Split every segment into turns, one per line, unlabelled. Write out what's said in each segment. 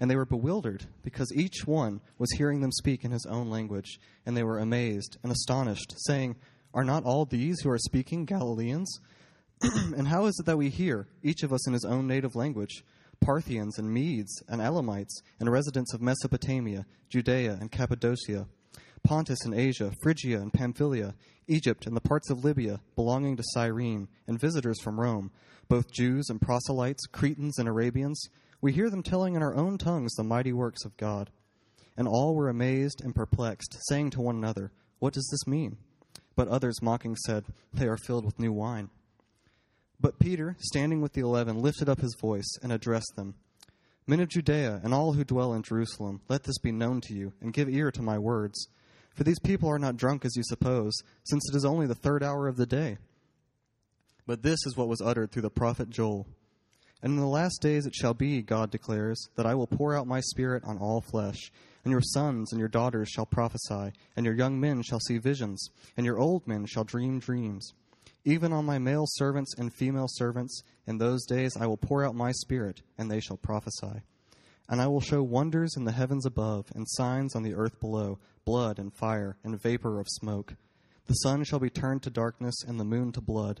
and they were bewildered, because each one was hearing them speak in his own language, and they were amazed and astonished, saying, Are not all these who are speaking Galileans? and how is it that we hear, each of us in his own native language, Parthians and Medes and Elamites, and residents of Mesopotamia, Judea and Cappadocia, Pontus and Asia, Phrygia and Pamphylia, Egypt and the parts of Libya belonging to Cyrene, and visitors from Rome, both Jews and proselytes, Cretans and Arabians? We hear them telling in our own tongues the mighty works of God. And all were amazed and perplexed, saying to one another, What does this mean? But others mocking said, They are filled with new wine. But Peter, standing with the eleven, lifted up his voice and addressed them Men of Judea and all who dwell in Jerusalem, let this be known to you, and give ear to my words. For these people are not drunk as you suppose, since it is only the third hour of the day. But this is what was uttered through the prophet Joel. And in the last days it shall be, God declares, that I will pour out my spirit on all flesh. And your sons and your daughters shall prophesy, and your young men shall see visions, and your old men shall dream dreams. Even on my male servants and female servants, in those days I will pour out my spirit, and they shall prophesy. And I will show wonders in the heavens above, and signs on the earth below blood and fire, and vapor of smoke. The sun shall be turned to darkness, and the moon to blood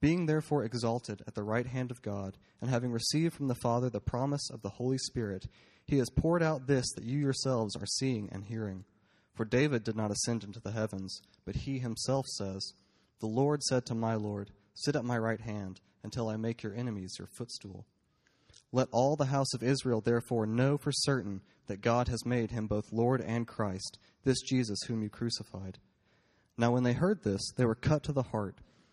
Being therefore exalted at the right hand of God, and having received from the Father the promise of the Holy Spirit, he has poured out this that you yourselves are seeing and hearing. For David did not ascend into the heavens, but he himself says, The Lord said to my Lord, Sit at my right hand, until I make your enemies your footstool. Let all the house of Israel therefore know for certain that God has made him both Lord and Christ, this Jesus whom you crucified. Now when they heard this, they were cut to the heart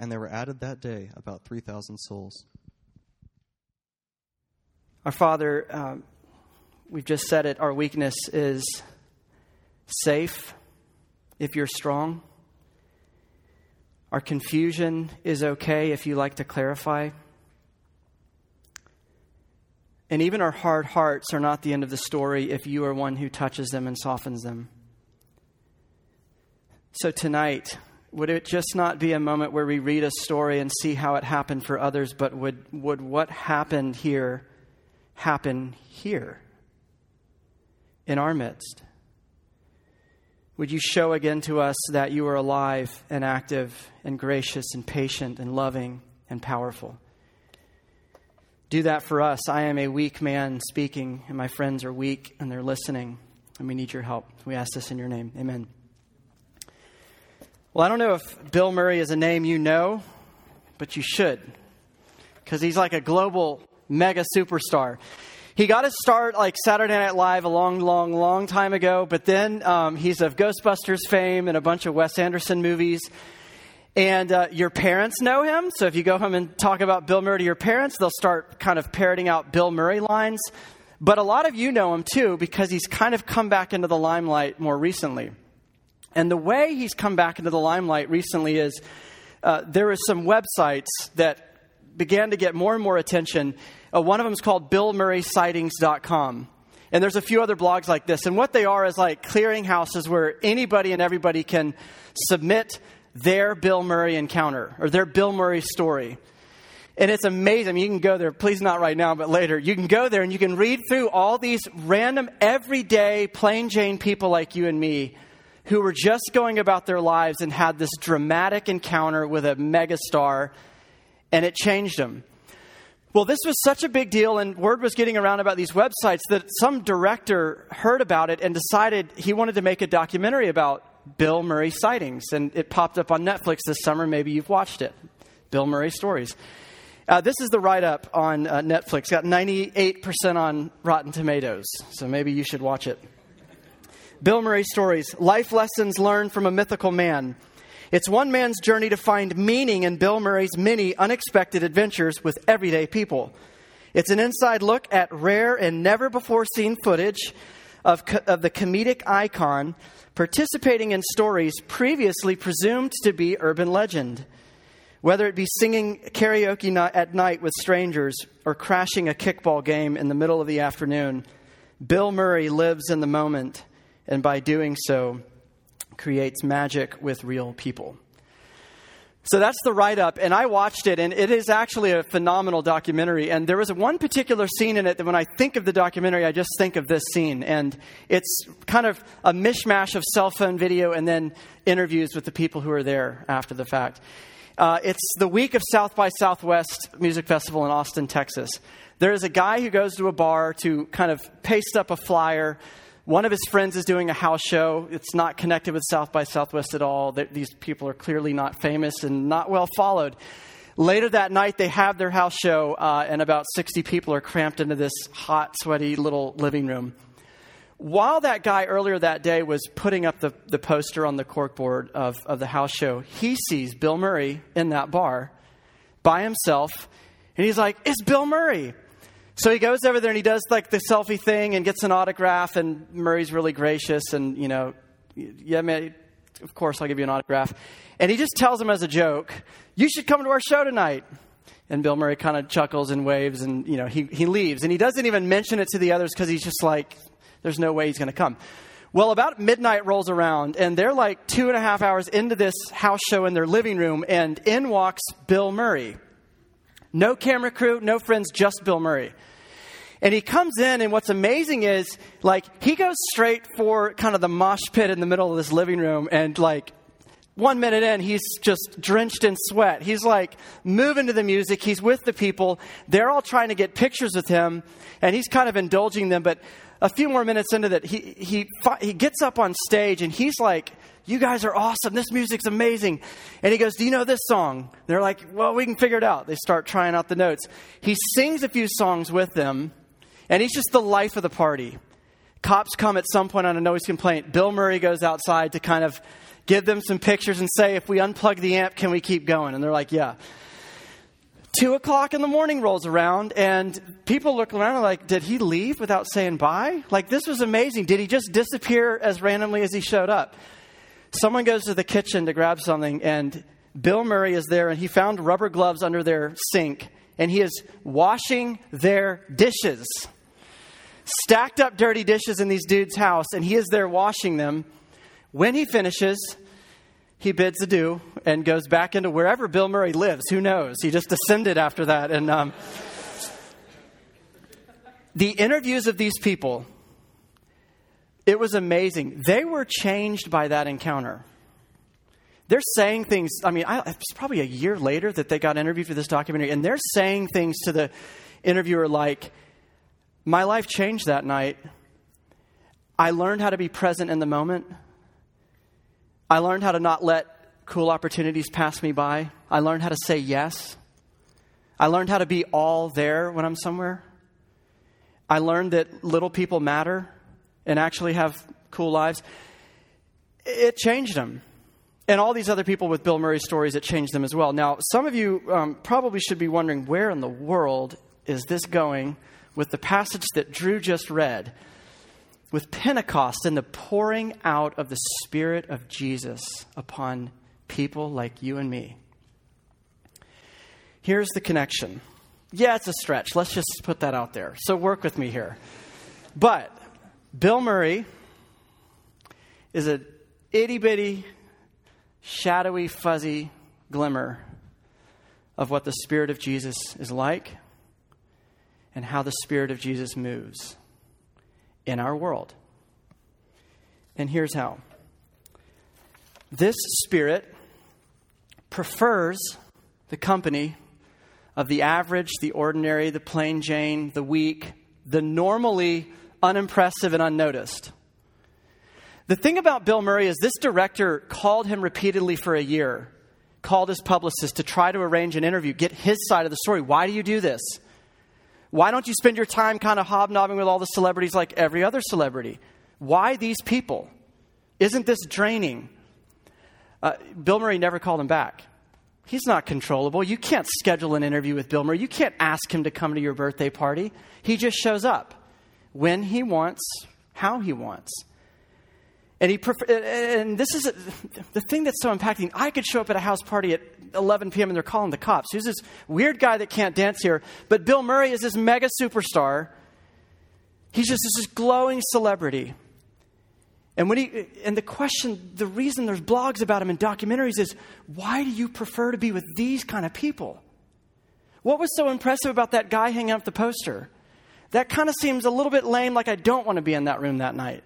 and there were added that day about 3,000 souls.
Our Father, um, we've just said it, our weakness is safe if you're strong. Our confusion is okay if you like to clarify. And even our hard hearts are not the end of the story if you are one who touches them and softens them. So tonight, would it just not be a moment where we read a story and see how it happened for others, but would, would what happened here happen here in our midst? Would you show again to us that you are alive and active and gracious and patient and loving and powerful? do that for us. I am a weak man speaking, and my friends are weak and they're listening, and we need your help. We ask this in your name. Amen. Well, I don't know if Bill Murray is a name you know, but you should, because he's like a global mega superstar. He got his start like Saturday Night Live a long, long, long time ago, but then um, he's of Ghostbusters fame and a bunch of Wes Anderson movies. And uh, your parents know him, so if you go home and talk about Bill Murray to your parents, they'll start kind of parroting out Bill Murray lines. But a lot of you know him too because he's kind of come back into the limelight more recently. And the way he's come back into the limelight recently is uh, there are some websites that began to get more and more attention. Uh, one of them is called BillMurraySightings.com. And there's a few other blogs like this. And what they are is like clearinghouses where anybody and everybody can submit their Bill Murray encounter or their Bill Murray story. And it's amazing. You can go there, please not right now, but later. You can go there and you can read through all these random, everyday, plain Jane people like you and me who were just going about their lives and had this dramatic encounter with a megastar, and it changed them. Well, this was such a big deal, and word was getting around about these websites that some director heard about it and decided he wanted to make a documentary about Bill Murray sightings. And it popped up on Netflix this summer. Maybe you've watched it Bill Murray Stories. Uh, this is the write up on uh, Netflix. Got 98% on Rotten Tomatoes, so maybe you should watch it. Bill Murray Stories Life Lessons Learned from a Mythical Man. It's one man's journey to find meaning in Bill Murray's many unexpected adventures with everyday people. It's an inside look at rare and never before seen footage of, co- of the comedic icon participating in stories previously presumed to be urban legend. Whether it be singing karaoke at night with strangers or crashing a kickball game in the middle of the afternoon, Bill Murray lives in the moment and by doing so, creates magic with real people. So that's the write up, and I watched it, and it is actually a phenomenal documentary. And there was one particular scene in it that when I think of the documentary, I just think of this scene. And it's kind of a mishmash of cell phone video and then interviews with the people who are there after the fact. Uh, it's the week of South by Southwest Music Festival in Austin, Texas. There is a guy who goes to a bar to kind of paste up a flyer one of his friends is doing a house show. It's not connected with South by Southwest at all. These people are clearly not famous and not well followed. Later that night, they have their house show, uh, and about 60 people are cramped into this hot, sweaty little living room. While that guy earlier that day was putting up the, the poster on the corkboard of, of the house show, he sees Bill Murray in that bar by himself, and he's like, It's Bill Murray. So he goes over there and he does like the selfie thing and gets an autograph, and Murray's really gracious and, you know, yeah, man, of course I'll give you an autograph. And he just tells him as a joke, you should come to our show tonight. And Bill Murray kind of chuckles and waves and, you know, he, he leaves. And he doesn't even mention it to the others because he's just like, there's no way he's going to come. Well, about midnight rolls around, and they're like two and a half hours into this house show in their living room, and in walks Bill Murray. No camera crew, no friends, just Bill Murray. And he comes in, and what's amazing is, like, he goes straight for kind of the mosh pit in the middle of this living room, and, like, one minute in, he's just drenched in sweat. He's like moving to the music. He's with the people. They're all trying to get pictures with him, and he's kind of indulging them. But a few more minutes into that, he, he, he gets up on stage and he's like, You guys are awesome. This music's amazing. And he goes, Do you know this song? They're like, Well, we can figure it out. They start trying out the notes. He sings a few songs with them. And he's just the life of the party. Cops come at some point on a noise complaint. Bill Murray goes outside to kind of give them some pictures and say, if we unplug the amp, can we keep going? And they're like, yeah. Two o'clock in the morning rolls around, and people look around and like, did he leave without saying bye? Like, this was amazing. Did he just disappear as randomly as he showed up? Someone goes to the kitchen to grab something, and Bill Murray is there, and he found rubber gloves under their sink, and he is washing their dishes stacked up dirty dishes in these dudes' house, and he is there washing them. When he finishes, he bids adieu and goes back into wherever Bill Murray lives. Who knows? He just ascended after that. And um, the interviews of these people, it was amazing. They were changed by that encounter. They're saying things. I mean, I, it's probably a year later that they got interviewed for this documentary, and they're saying things to the interviewer like, My life changed that night. I learned how to be present in the moment. I learned how to not let cool opportunities pass me by. I learned how to say yes. I learned how to be all there when I'm somewhere. I learned that little people matter and actually have cool lives. It changed them. And all these other people with Bill Murray stories, it changed them as well. Now, some of you um, probably should be wondering where in the world is this going with the passage that Drew just read? with Pentecost and the pouring out of the Spirit of Jesus upon people like you and me. Here's the connection. Yeah, it's a stretch. Let's just put that out there. So work with me here. But Bill Murray is a itty bitty, shadowy, fuzzy glimmer of what the Spirit of Jesus is like and how the Spirit of Jesus moves in our world. And here's how this spirit prefers the company of the average, the ordinary, the plain Jane, the weak, the normally unimpressive and unnoticed. The thing about Bill Murray is this director called him repeatedly for a year, called his publicist to try to arrange an interview, get his side of the story. Why do you do this? Why don't you spend your time kind of hobnobbing with all the celebrities like every other celebrity? Why these people? Isn't this draining? Uh, Bill Murray never called him back. He's not controllable. You can't schedule an interview with Bill Murray. You can't ask him to come to your birthday party. He just shows up when he wants, how he wants. And he and this is a, the thing that's so impacting. I could show up at a house party at 11 p.m. and they're calling the cops. Who's this weird guy that can't dance here? But Bill Murray is this mega superstar. He's just this glowing celebrity. And when he and the question, the reason there's blogs about him and documentaries is why do you prefer to be with these kind of people? What was so impressive about that guy hanging up the poster? That kind of seems a little bit lame, like I don't want to be in that room that night.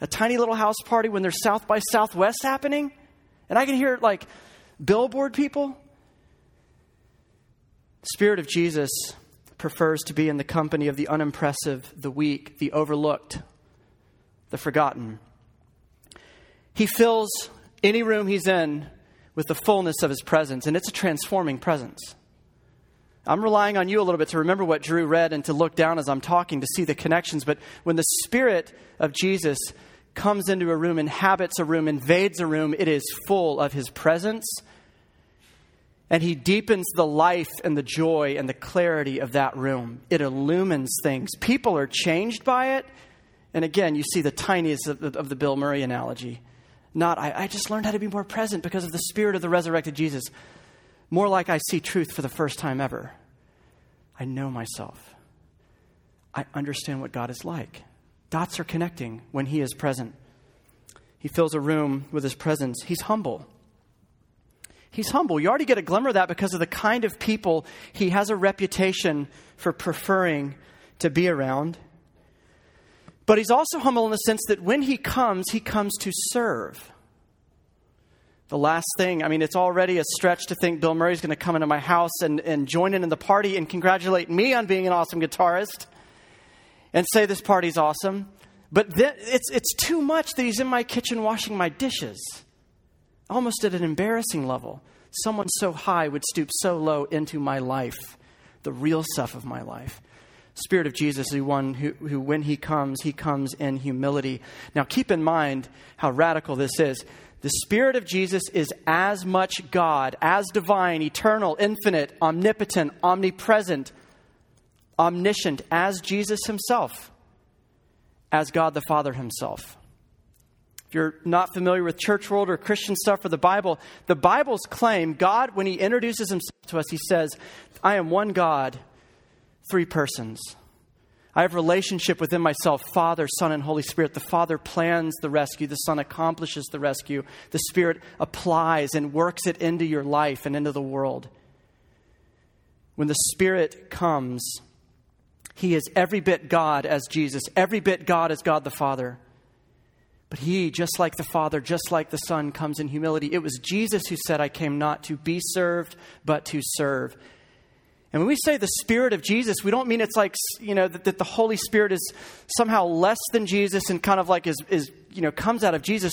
A tiny little house party when there's South by Southwest happening, and I can hear like billboard people. The Spirit of Jesus prefers to be in the company of the unimpressive, the weak, the overlooked, the forgotten. He fills any room he's in with the fullness of his presence, and it's a transforming presence. I'm relying on you a little bit to remember what Drew read and to look down as I'm talking to see the connections. But when the Spirit of Jesus comes into a room, inhabits a room, invades a room, it is full of his presence. And he deepens the life and the joy and the clarity of that room. It illumines things. People are changed by it. And again, you see the tiniest of, of the Bill Murray analogy. Not, I, I just learned how to be more present because of the spirit of the resurrected Jesus. More like I see truth for the first time ever. I know myself. I understand what God is like. Dots are connecting when He is present. He fills a room with His presence. He's humble. He's humble. You already get a glimmer of that because of the kind of people He has a reputation for preferring to be around. But He's also humble in the sense that when He comes, He comes to serve. The last thing, I mean, it's already a stretch to think Bill Murray's going to come into my house and, and join in in the party and congratulate me on being an awesome guitarist and say this party's awesome. But then it's, it's too much that he's in my kitchen washing my dishes, almost at an embarrassing level. Someone so high would stoop so low into my life, the real stuff of my life. Spirit of Jesus is one who, who, when he comes, he comes in humility. Now, keep in mind how radical this is. The Spirit of Jesus is as much God, as divine, eternal, infinite, omnipotent, omnipresent, omniscient as Jesus himself, as God the Father himself. If you're not familiar with church world or Christian stuff or the Bible, the Bible's claim, God, when he introduces himself to us, he says, I am one God, three persons. I have relationship within myself, Father, Son, and Holy Spirit. The Father plans the rescue, the Son accomplishes the rescue, the Spirit applies and works it into your life and into the world. When the Spirit comes, he is every bit God as Jesus, every bit God as God the Father. But he, just like the Father, just like the Son, comes in humility. It was Jesus who said, I came not to be served, but to serve. And when we say the Spirit of Jesus, we don't mean it's like, you know, that, that, the Holy Spirit is somehow less than Jesus and kind of like is, is, you know, comes out of Jesus.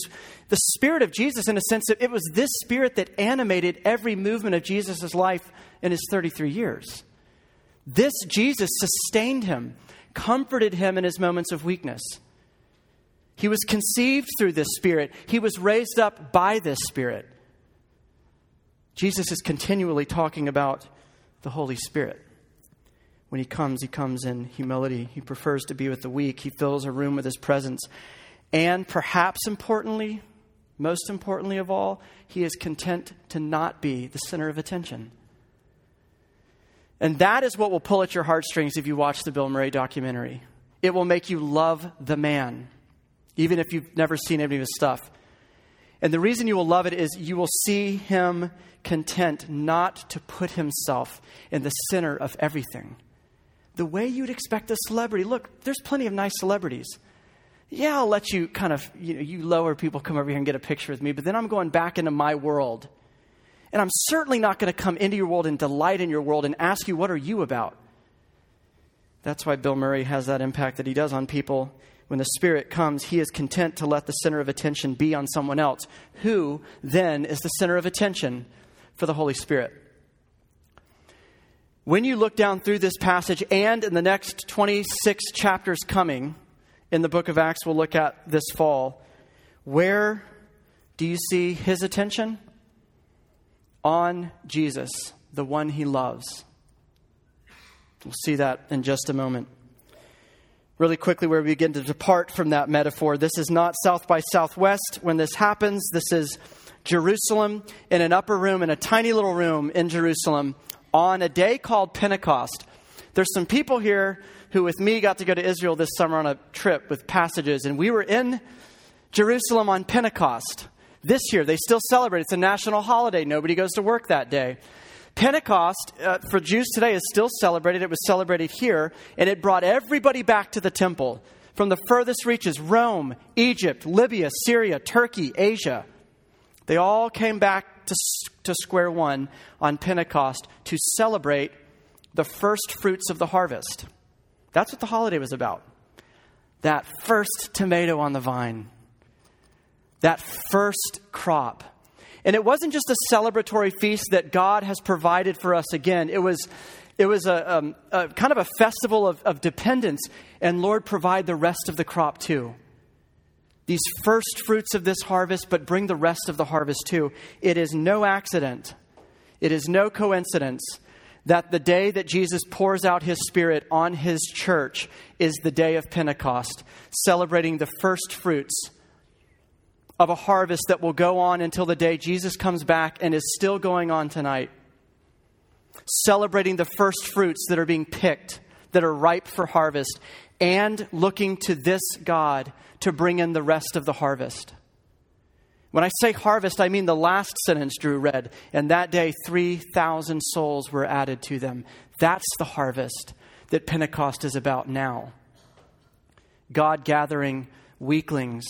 The Spirit of Jesus, in a sense, that it was this Spirit that animated every movement of Jesus' life in his 33 years. This Jesus sustained him, comforted him in his moments of weakness. He was conceived through this Spirit, he was raised up by this Spirit. Jesus is continually talking about the Holy Spirit. When he comes, he comes in humility. He prefers to be with the weak. He fills a room with his presence. And perhaps importantly, most importantly of all, he is content to not be the center of attention. And that is what will pull at your heartstrings if you watch the Bill Murray documentary. It will make you love the man, even if you've never seen any of his stuff. And the reason you will love it is you will see him content not to put himself in the center of everything. The way you'd expect a celebrity. Look, there's plenty of nice celebrities. Yeah, I'll let you kind of, you know, you lower people come over here and get a picture with me, but then I'm going back into my world. And I'm certainly not going to come into your world and delight in your world and ask you, what are you about? That's why Bill Murray has that impact that he does on people. When the Spirit comes, he is content to let the center of attention be on someone else. Who then is the center of attention? for the Holy Spirit. When you look down through this passage and in the next 26 chapters coming in the book of Acts, we'll look at this fall, where do you see his attention? On Jesus, the one he loves. We'll see that in just a moment. Really quickly, where we begin to depart from that metaphor, this is not South by Southwest when this happens. This is Jerusalem in an upper room, in a tiny little room in Jerusalem, on a day called Pentecost. There's some people here who, with me, got to go to Israel this summer on a trip with passages, and we were in Jerusalem on Pentecost. This year, they still celebrate. It's a national holiday. Nobody goes to work that day. Pentecost uh, for Jews today is still celebrated. It was celebrated here, and it brought everybody back to the temple from the furthest reaches Rome, Egypt, Libya, Syria, Turkey, Asia. They all came back to, to square one on Pentecost to celebrate the first fruits of the harvest. That's what the holiday was about. That first tomato on the vine, that first crop. And it wasn't just a celebratory feast that God has provided for us again. It was, it was a, um, a kind of a festival of, of dependence. And Lord, provide the rest of the crop too these first fruits of this harvest, but bring the rest of the harvest too. It is no accident, it is no coincidence that the day that Jesus pours out his Spirit on his church is the day of Pentecost, celebrating the first fruits of a harvest that will go on until the day Jesus comes back and is still going on tonight. Celebrating the first fruits that are being picked, that are ripe for harvest, and looking to this God to bring in the rest of the harvest. When I say harvest, I mean the last sentence Drew read. And that day, 3,000 souls were added to them. That's the harvest that Pentecost is about now. God gathering weaklings,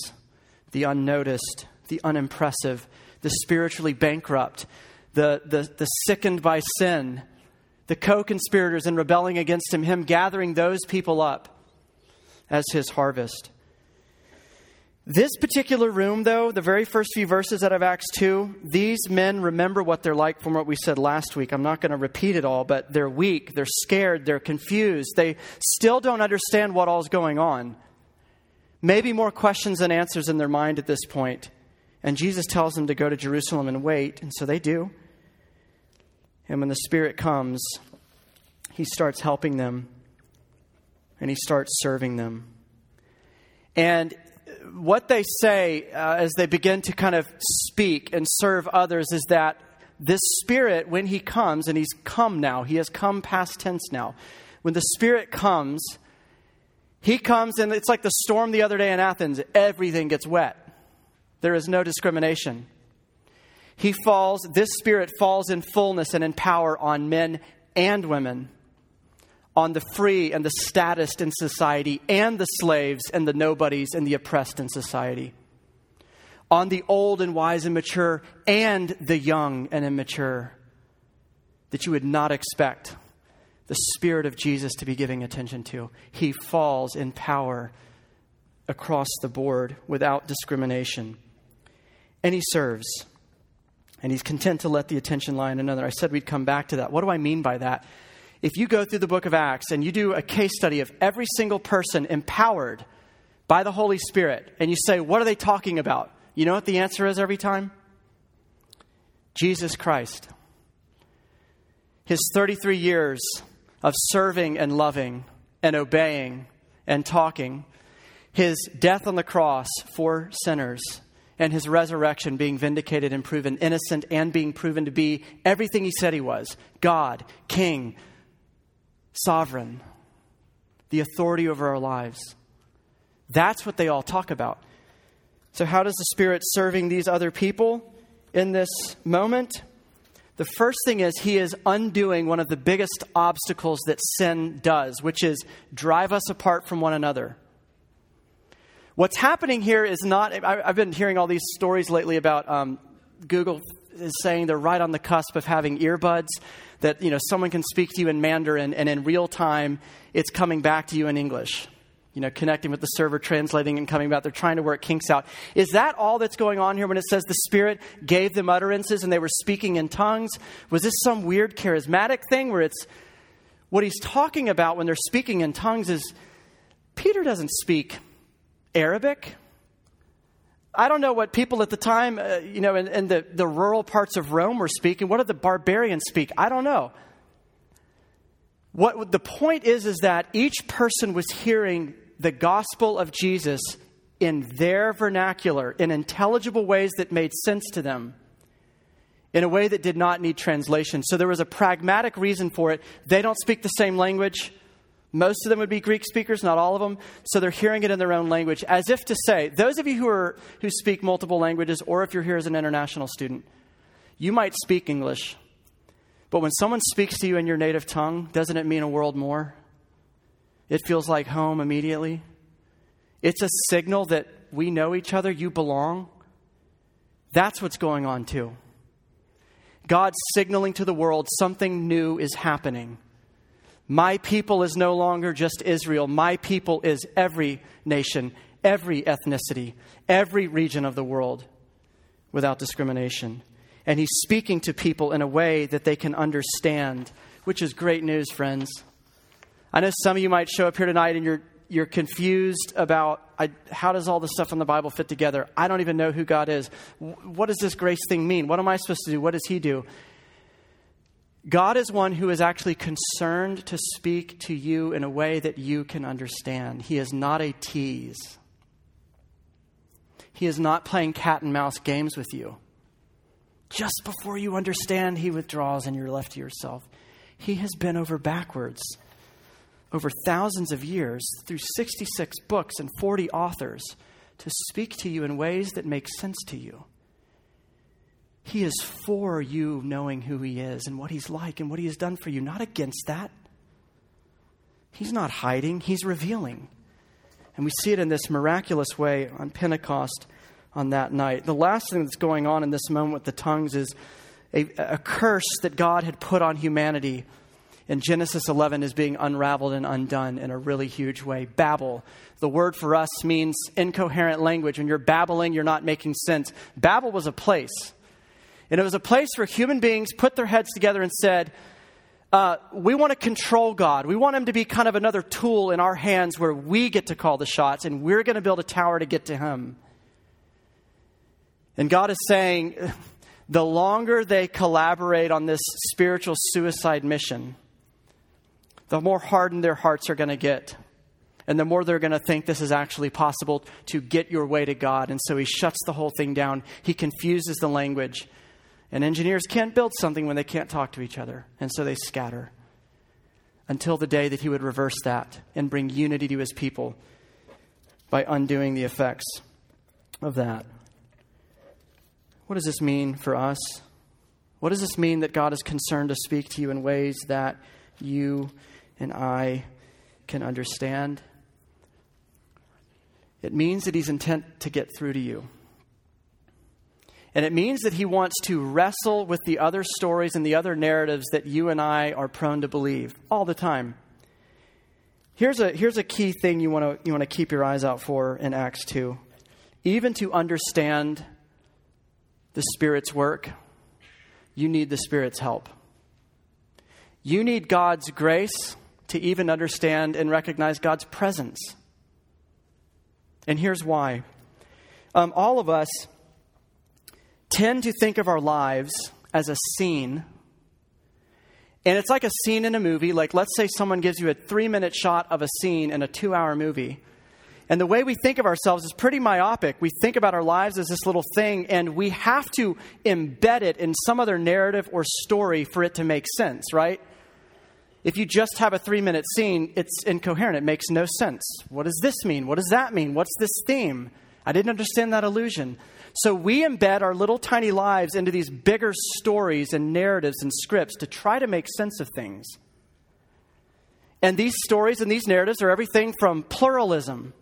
the unnoticed, the unimpressive, the spiritually bankrupt, the, the, the sickened by sin, the co conspirators in rebelling against Him, Him gathering those people up as His harvest. This particular room, though, the very first few verses out of Acts 2, these men remember what they're like from what we said last week. I'm not going to repeat it all, but they're weak, they're scared, they're confused. They still don't understand what all's going on. Maybe more questions than answers in their mind at this point. And Jesus tells them to go to Jerusalem and wait, and so they do. And when the Spirit comes, He starts helping them and He starts serving them. And what they say uh, as they begin to kind of speak and serve others is that this Spirit, when He comes, and He's come now, He has come past tense now. When the Spirit comes, He comes, and it's like the storm the other day in Athens everything gets wet. There is no discrimination. He falls, this Spirit falls in fullness and in power on men and women on the free and the status in society, and the slaves and the nobodies and the oppressed in society, on the old and wise and mature, and the young and immature, that you would not expect the Spirit of Jesus to be giving attention to. He falls in power across the board without discrimination. And he serves. And he's content to let the attention lie on another. I said we'd come back to that. What do I mean by that? If you go through the book of Acts and you do a case study of every single person empowered by the Holy Spirit, and you say, What are they talking about? You know what the answer is every time? Jesus Christ. His 33 years of serving and loving and obeying and talking, his death on the cross for sinners, and his resurrection being vindicated and proven innocent and being proven to be everything he said he was God, King, sovereign, the authority over our lives. That's what they all talk about. So, how does the Spirit serving these other people in this moment? The first thing is he is undoing one of the biggest obstacles that sin does, which is drive us apart from one another. What's happening here is not, I, have been hearing all these stories lately about um, Google is saying they're right on the cusp of having earbuds that, you know, someone can speak to you in Mandarin and in real time it's coming back to you in English you know, connecting with the server, translating and coming back. They're trying to work kinks out. Is that all that's going on here when it says the Spirit gave them utterances and they were speaking in tongues? Was this some weird charismatic thing where it's what he's talking about when they're speaking in tongues is Peter doesn't speak Arabic. I don't know what people at the time, uh, you know, in, in the, the rural parts of Rome were speaking. What did the barbarians speak? I don't know. What the point is is that each person was hearing the gospel of Jesus in their vernacular, in intelligible ways that made sense to them, in a way that did not need translation. So there was a pragmatic reason for it. They don't speak the same language. Most of them would be Greek speakers, not all of them. So they're hearing it in their own language, as if to say, those of you who, are, who speak multiple languages, or if you're here as an international student, you might speak English. But when someone speaks to you in your native tongue, doesn't it mean a world more? It feels like home immediately. It's a signal that we know each other, you belong. That's what's going on too. God's signaling to the world something new is happening. My people is no longer just Israel. My people is every nation, every ethnicity, every region of the world without discrimination. And he's speaking to people in a way that they can understand, which is great news, friends. I know some of you might show up here tonight and you're, you're confused about I, how does all this stuff in the Bible fit together? I don't even know who God is. What does this grace thing mean? What am I supposed to do? What does He do? God is one who is actually concerned to speak to you in a way that you can understand. He is not a tease. He is not playing cat and mouse games with you. Just before you understand, He withdraws and you're left to yourself. He has been over backwards over thousands of years through 66 books and 40 authors to speak to you in ways that make sense to you. He is for you knowing who He is and what He's like and what He has done for you, not against that. He's not hiding, He's revealing. And we see it in this miraculous way on Pentecost on that night. The last thing that's going on in this moment with the tongues is a, a curse that God had put on humanity in Genesis 11 is being unraveled and undone in a really huge way. Babel. The word for us means incoherent language. When you're babbling, you're not making sense. Babel was a place. And it was a place where human beings put their heads together and said, uh, We want to control God. We want Him to be kind of another tool in our hands where we get to call the shots and we're going to build a tower to get to Him. And God is saying, the longer they collaborate on this spiritual suicide mission, the more hardened their hearts are going to get. And the more they're going to think this is actually possible to get your way to God. And so he shuts the whole thing down. He confuses the language. And engineers can't build something when they can't talk to each other. And so they scatter until the day that he would reverse that and bring unity to his people by undoing the effects of that. What does this mean for us? What does this mean that God is concerned to speak to you in ways that you and I can understand. It means that He's intent to get through to you. And it means that he wants to wrestle with the other stories and the other narratives that you and I are prone to believe all the time. Here's a, here's a key thing you want to you want to keep your eyes out for in Acts 2. Even to understand the Spirit's work, you need the Spirit's help. You need God's grace to even understand and recognize God's presence. And here's why. Um, all of us tend to think of our lives as a scene. And it's like a scene in a movie. Like, let's say someone gives you a three minute shot of a scene in a two hour movie. And the way we think of ourselves is pretty myopic. We think about our lives as this little thing, and we have to embed it in some other narrative or story for it to make sense, right? If you just have a three minute scene, it's incoherent. It makes no sense. What does this mean? What does that mean? What's this theme? I didn't understand that illusion. So we embed our little tiny lives into these bigger stories and narratives and scripts to try to make sense of things. And these stories and these narratives are everything from pluralism,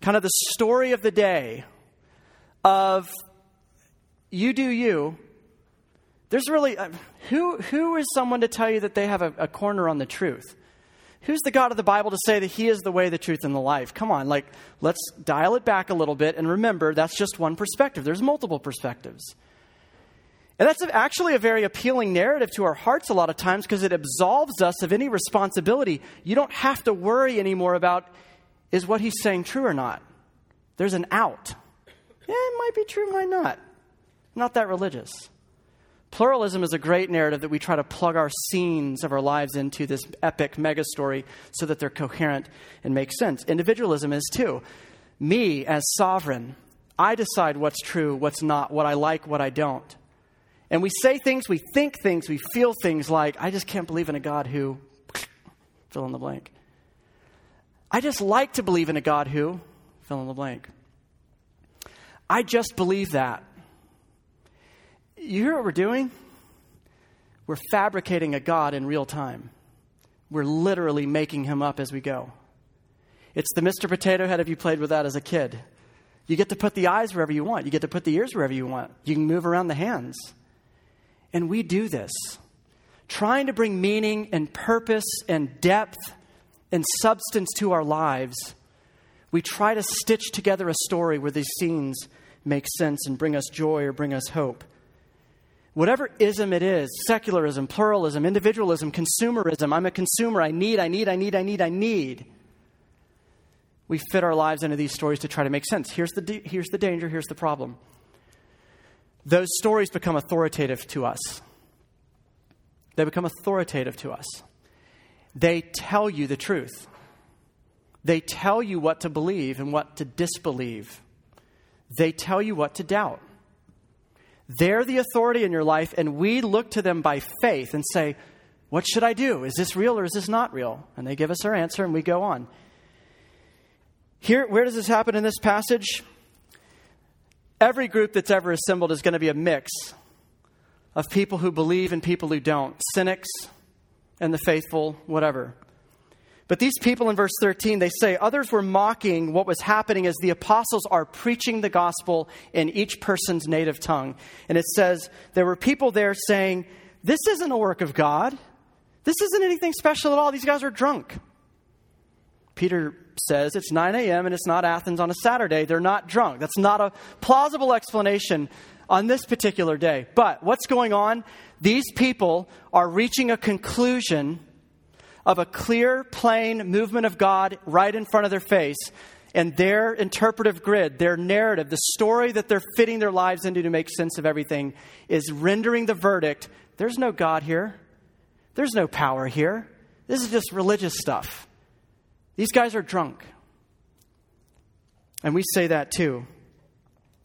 kind of the story of the day, of you do you, there's really, uh, who, who is someone to tell you that they have a, a corner on the truth? Who's the God of the Bible to say that He is the way, the truth, and the life? Come on, like, let's dial it back a little bit and remember that's just one perspective. There's multiple perspectives. And that's actually a very appealing narrative to our hearts a lot of times because it absolves us of any responsibility. You don't have to worry anymore about is what he's saying true or not. There's an out. Yeah, it might be true, might not. Not that religious. Pluralism is a great narrative that we try to plug our scenes of our lives into this epic mega story so that they're coherent and make sense. Individualism is too. Me as sovereign, I decide what's true, what's not, what I like, what I don't. And we say things, we think things, we feel things like, I just can't believe in a God who, fill in the blank. I just like to believe in a God who, fill in the blank. I just believe that. You hear what we're doing? We're fabricating a God in real time. We're literally making him up as we go. It's the Mr. Potato Head if you played with that as a kid. You get to put the eyes wherever you want, you get to put the ears wherever you want, you can move around the hands. And we do this, trying to bring meaning and purpose and depth and substance to our lives. We try to stitch together a story where these scenes make sense and bring us joy or bring us hope. Whatever ism it is secularism, pluralism, individualism, consumerism I'm a consumer, I need, I need, I need, I need, I need. We fit our lives into these stories to try to make sense. Here's the, here's the danger, here's the problem. Those stories become authoritative to us. They become authoritative to us. They tell you the truth. They tell you what to believe and what to disbelieve. They tell you what to doubt. They're the authority in your life, and we look to them by faith and say, What should I do? Is this real or is this not real? And they give us our answer, and we go on. Here, where does this happen in this passage? Every group that's ever assembled is going to be a mix of people who believe and people who don't, cynics and the faithful, whatever. But these people in verse 13, they say, others were mocking what was happening as the apostles are preaching the gospel in each person's native tongue. And it says, there were people there saying, This isn't a work of God. This isn't anything special at all. These guys are drunk. Peter says it's 9 a.m. and it's not Athens on a Saturday. They're not drunk. That's not a plausible explanation on this particular day. But what's going on? These people are reaching a conclusion of a clear, plain movement of God right in front of their face. And their interpretive grid, their narrative, the story that they're fitting their lives into to make sense of everything, is rendering the verdict there's no God here. There's no power here. This is just religious stuff. These guys are drunk. And we say that too.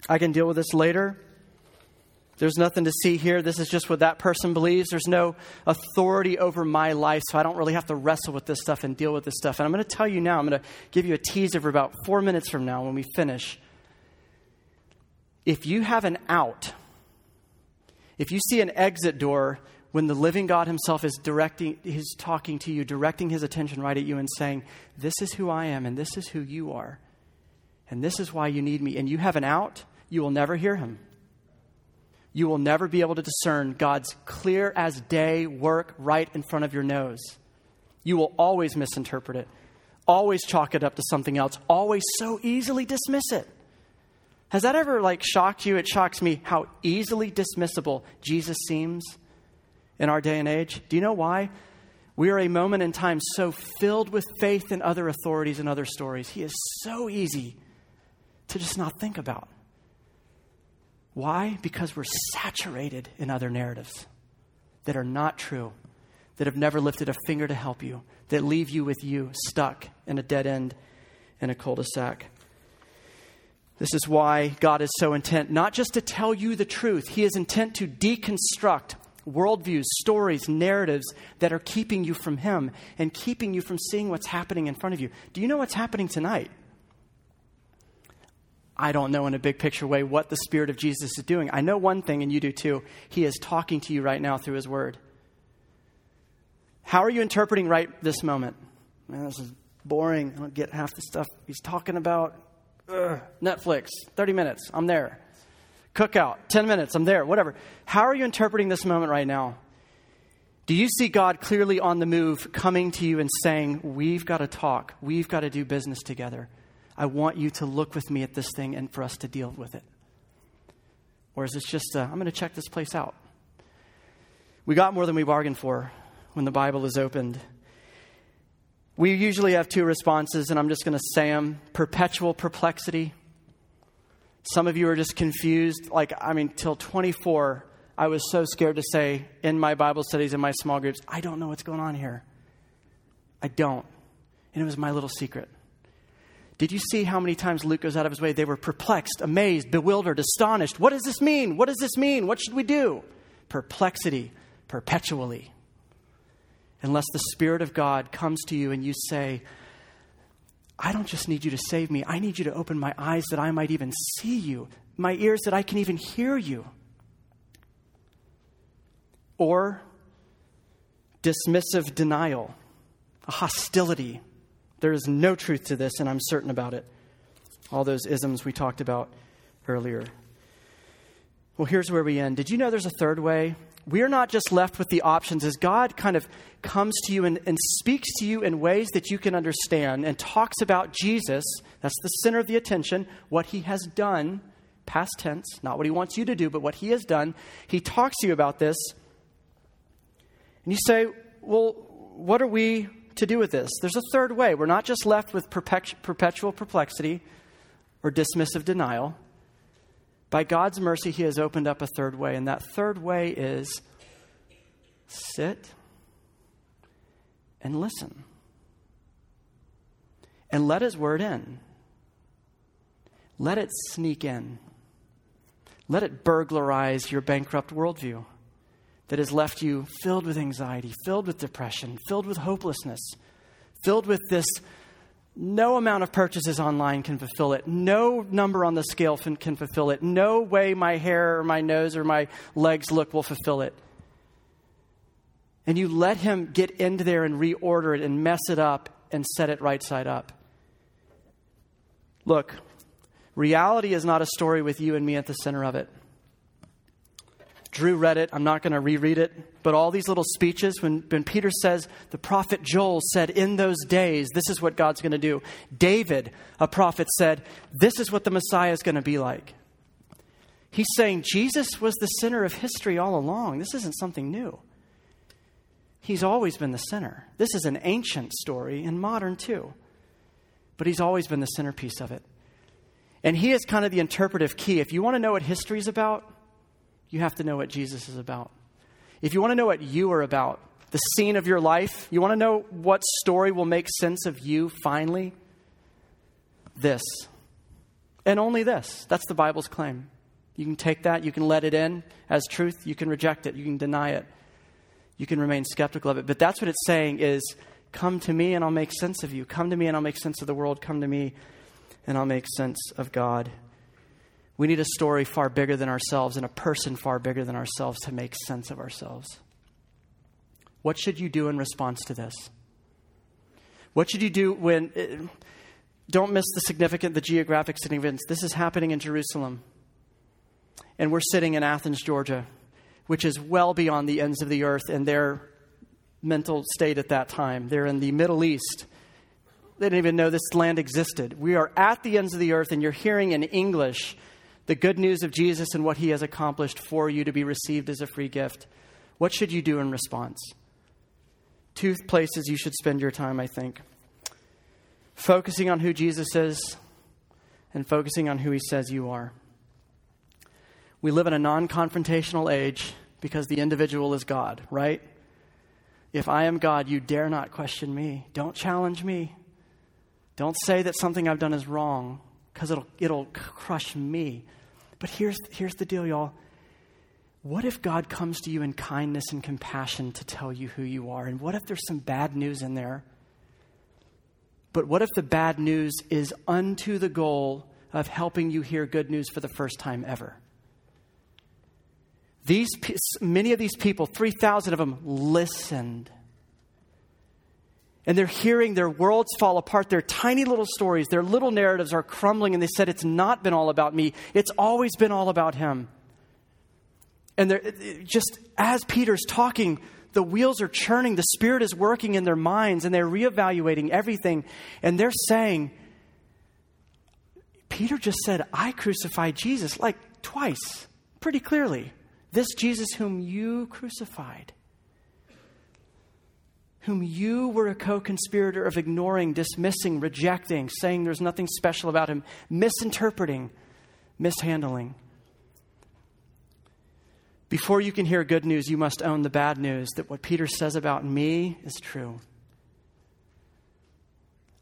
I can deal with this later. There's nothing to see here. This is just what that person believes. There's no authority over my life, so I don't really have to wrestle with this stuff and deal with this stuff. And I'm going to tell you now, I'm going to give you a teaser for about four minutes from now when we finish. If you have an out, if you see an exit door when the living God Himself is directing, He's talking to you, directing His attention right at you and saying, This is who I am, and this is who you are, and this is why you need me, and you have an out, you will never hear Him. You will never be able to discern God's clear as day work right in front of your nose. You will always misinterpret it, always chalk it up to something else, always so easily dismiss it. Has that ever like shocked you? It shocks me how easily dismissible Jesus seems in our day and age. Do you know why? We are a moment in time so filled with faith in other authorities and other stories. He is so easy to just not think about. Why? Because we're saturated in other narratives that are not true, that have never lifted a finger to help you, that leave you with you stuck in a dead end in a cul de sac. This is why God is so intent, not just to tell you the truth, He is intent to deconstruct worldviews, stories, narratives that are keeping you from Him and keeping you from seeing what's happening in front of you. Do you know what's happening tonight? I don't know in a big picture way what the Spirit of Jesus is doing. I know one thing, and you do too. He is talking to you right now through His Word. How are you interpreting right this moment? Man, this is boring. I don't get half the stuff he's talking about. Ugh. Netflix, 30 minutes, I'm there. Cookout, 10 minutes, I'm there, whatever. How are you interpreting this moment right now? Do you see God clearly on the move coming to you and saying, We've got to talk, we've got to do business together? I want you to look with me at this thing and for us to deal with it. Or is this just, uh, i am going to check this place out? We got more than we bargained for when the Bible is opened. We usually have two responses, and I'm just going to say them perpetual perplexity. Some of you are just confused. Like, I mean, till 24, I was so scared to say in my Bible studies, in my small groups, I don't know what's going on here. I don't. And it was my little secret. Did you see how many times Luke goes out of his way? They were perplexed, amazed, bewildered, astonished. What does this mean? What does this mean? What should we do? Perplexity, perpetually. Unless the Spirit of God comes to you and you say, I don't just need you to save me, I need you to open my eyes that I might even see you, my ears that I can even hear you. Or dismissive denial, a hostility there is no truth to this, and I'm certain about it. All those isms we talked about earlier. Well, here's where we end. Did you know there's a third way? We are not just left with the options as God kind of comes to you and, and speaks to you in ways that you can understand and talks about Jesus. That's the center of the attention, what he has done, past tense, not what he wants you to do, but what he has done. He talks to you about this. And you say, well, what are we to do with this. There's a third way. We're not just left with perpetual perplexity or dismissive denial. By God's mercy, He has opened up a third way, and that third way is sit and listen. And let His word in. Let it sneak in. Let it burglarize your bankrupt worldview that has left you filled with anxiety, filled with depression, filled with hopelessness, filled with this no amount of purchases online can fulfill it. No number on the scale can fulfill it. No way my hair or my nose or my legs look will fulfill it. And you let him get into there and reorder it and mess it up and set it right side up. Look, reality is not a story with you and me at the center of it. Drew read it. I'm not going to reread it. But all these little speeches, when, when Peter says, the prophet Joel said, in those days, this is what God's going to do. David, a prophet, said, this is what the Messiah is going to be like. He's saying Jesus was the center of history all along. This isn't something new. He's always been the center. This is an ancient story and modern too. But he's always been the centerpiece of it. And he is kind of the interpretive key. If you want to know what history is about, you have to know what Jesus is about. If you want to know what you are about, the scene of your life, you want to know what story will make sense of you finally? This. And only this. That's the Bible's claim. You can take that, you can let it in as truth, you can reject it, you can deny it, you can remain skeptical of it. But that's what it's saying is come to me and I'll make sense of you. Come to me and I'll make sense of the world. Come to me and I'll make sense of God. We need a story far bigger than ourselves and a person far bigger than ourselves to make sense of ourselves. What should you do in response to this? What should you do when. Uh, don't miss the significant, the geographic significance. This is happening in Jerusalem. and we're sitting in Athens, Georgia, which is well beyond the ends of the earth and their mental state at that time. They're in the Middle East. They didn't even know this land existed. We are at the ends of the earth, and you're hearing in English the good news of Jesus and what he has accomplished for you to be received as a free gift. What should you do in response? Two places you should spend your time, I think focusing on who Jesus is and focusing on who he says you are. We live in a non confrontational age because the individual is God, right? If I am God, you dare not question me. Don't challenge me. Don't say that something I've done is wrong because it'll, it'll crush me. But here's, here's the deal, y'all. What if God comes to you in kindness and compassion to tell you who you are? And what if there's some bad news in there? But what if the bad news is unto the goal of helping you hear good news for the first time ever? These, many of these people, 3,000 of them, listened. And they're hearing their worlds fall apart. Their tiny little stories, their little narratives are crumbling. And they said, It's not been all about me, it's always been all about him. And they're just as Peter's talking, the wheels are churning, the Spirit is working in their minds, and they're reevaluating everything. And they're saying, Peter just said, I crucified Jesus, like twice, pretty clearly. This Jesus whom you crucified, whom you were a co conspirator of ignoring, dismissing, rejecting, saying there's nothing special about him, misinterpreting, mishandling. Before you can hear good news, you must own the bad news that what Peter says about me is true.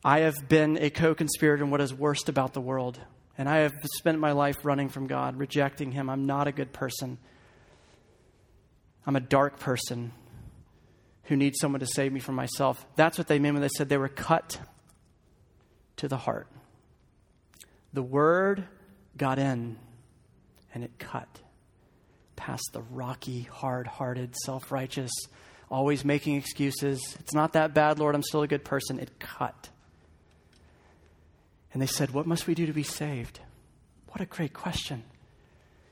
I have been a co conspirator in what is worst about the world, and I have spent my life running from God, rejecting Him. I'm not a good person. I'm a dark person who needs someone to save me from myself. That's what they meant when they said they were cut to the heart. The word got in and it cut past the rocky, hard hearted, self righteous, always making excuses. It's not that bad, Lord. I'm still a good person. It cut. And they said, What must we do to be saved? What a great question.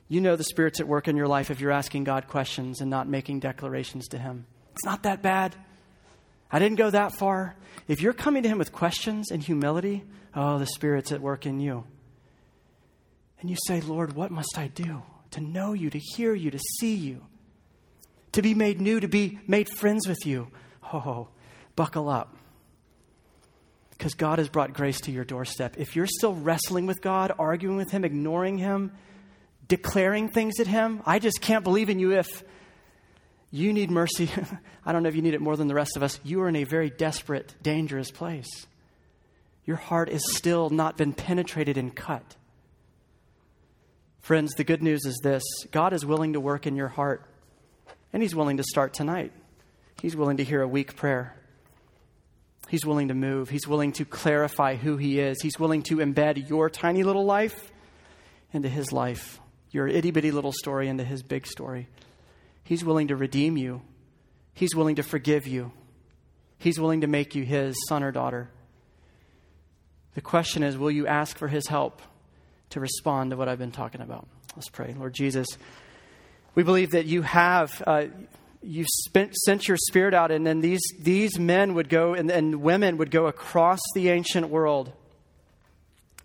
You know the Spirit's at work in your life if you're asking God questions and not making declarations to Him. It's not that bad. I didn't go that far. If you're coming to Him with questions and humility, oh, the Spirit's at work in you. And you say, Lord, what must I do? to know you, to hear you, to see you, to be made new, to be made friends with you. Oh, buckle up. Because God has brought grace to your doorstep. If you're still wrestling with God, arguing with Him, ignoring Him, declaring things at Him, I just can't believe in you if you need mercy. I don't know if you need it more than the rest of us. You are in a very desperate, dangerous place. Your heart is still not been penetrated and cut. Friends, the good news is this God is willing to work in your heart, and He's willing to start tonight. He's willing to hear a weak prayer. He's willing to move. He's willing to clarify who He is. He's willing to embed your tiny little life into His life, your itty bitty little story into His big story. He's willing to redeem you, He's willing to forgive you, He's willing to make you His son or daughter. The question is will you ask for His help? to respond to what I've been talking about. Let's pray. Lord Jesus, we believe that you have. Uh, you spent, sent your spirit out, and then these, these men would go and, and women would go across the ancient world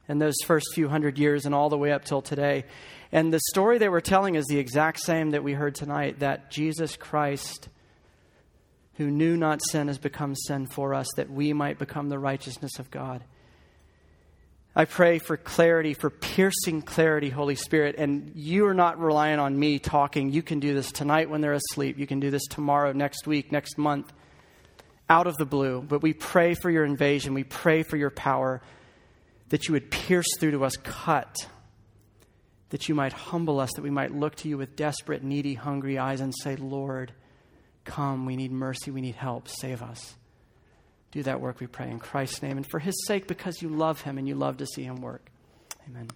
in those first few hundred years and all the way up till today. And the story they were telling is the exact same that we heard tonight that Jesus Christ, who knew not sin, has become sin for us, that we might become the righteousness of God. I pray for clarity, for piercing clarity, Holy Spirit. And you are not relying on me talking. You can do this tonight when they're asleep. You can do this tomorrow, next week, next month, out of the blue. But we pray for your invasion. We pray for your power, that you would pierce through to us, cut, that you might humble us, that we might look to you with desperate, needy, hungry eyes and say, Lord, come. We need mercy. We need help. Save us. Do that work, we pray, in Christ's name, and for his sake, because you love him and you love to see him work. Amen.